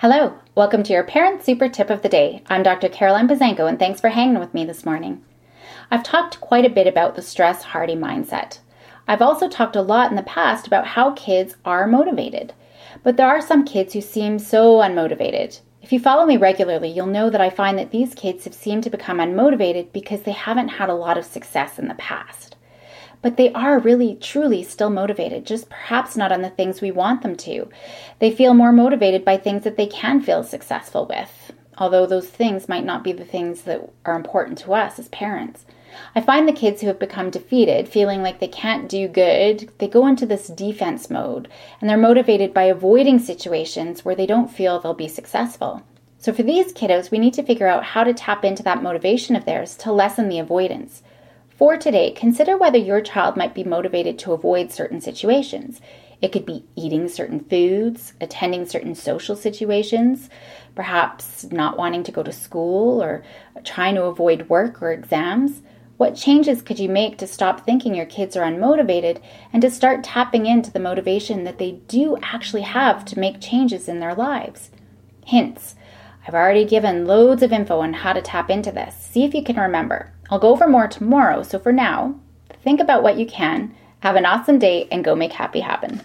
Hello, welcome to your Parent Super Tip of the Day. I'm Dr. Caroline Buzanko, and thanks for hanging with me this morning. I've talked quite a bit about the stress hardy mindset. I've also talked a lot in the past about how kids are motivated, but there are some kids who seem so unmotivated. If you follow me regularly, you'll know that I find that these kids have seemed to become unmotivated because they haven't had a lot of success in the past but they are really, truly still motivated, just perhaps not on the things we want them to. They feel more motivated by things that they can feel successful with, although those things might not be the things that are important to us as parents. I find the kids who have become defeated, feeling like they can't do good, they go into this defense mode and they're motivated by avoiding situations where they don't feel they'll be successful. So, for these kiddos, we need to figure out how to tap into that motivation of theirs to lessen the avoidance. For today, consider whether your child might be motivated to avoid certain situations. It could be eating certain foods, attending certain social situations, perhaps not wanting to go to school or trying to avoid work or exams. What changes could you make to stop thinking your kids are unmotivated and to start tapping into the motivation that they do actually have to make changes in their lives? Hints. I've already given loads of info on how to tap into this. See if you can remember. I'll go over more tomorrow, so for now, think about what you can, have an awesome day, and go make happy happen.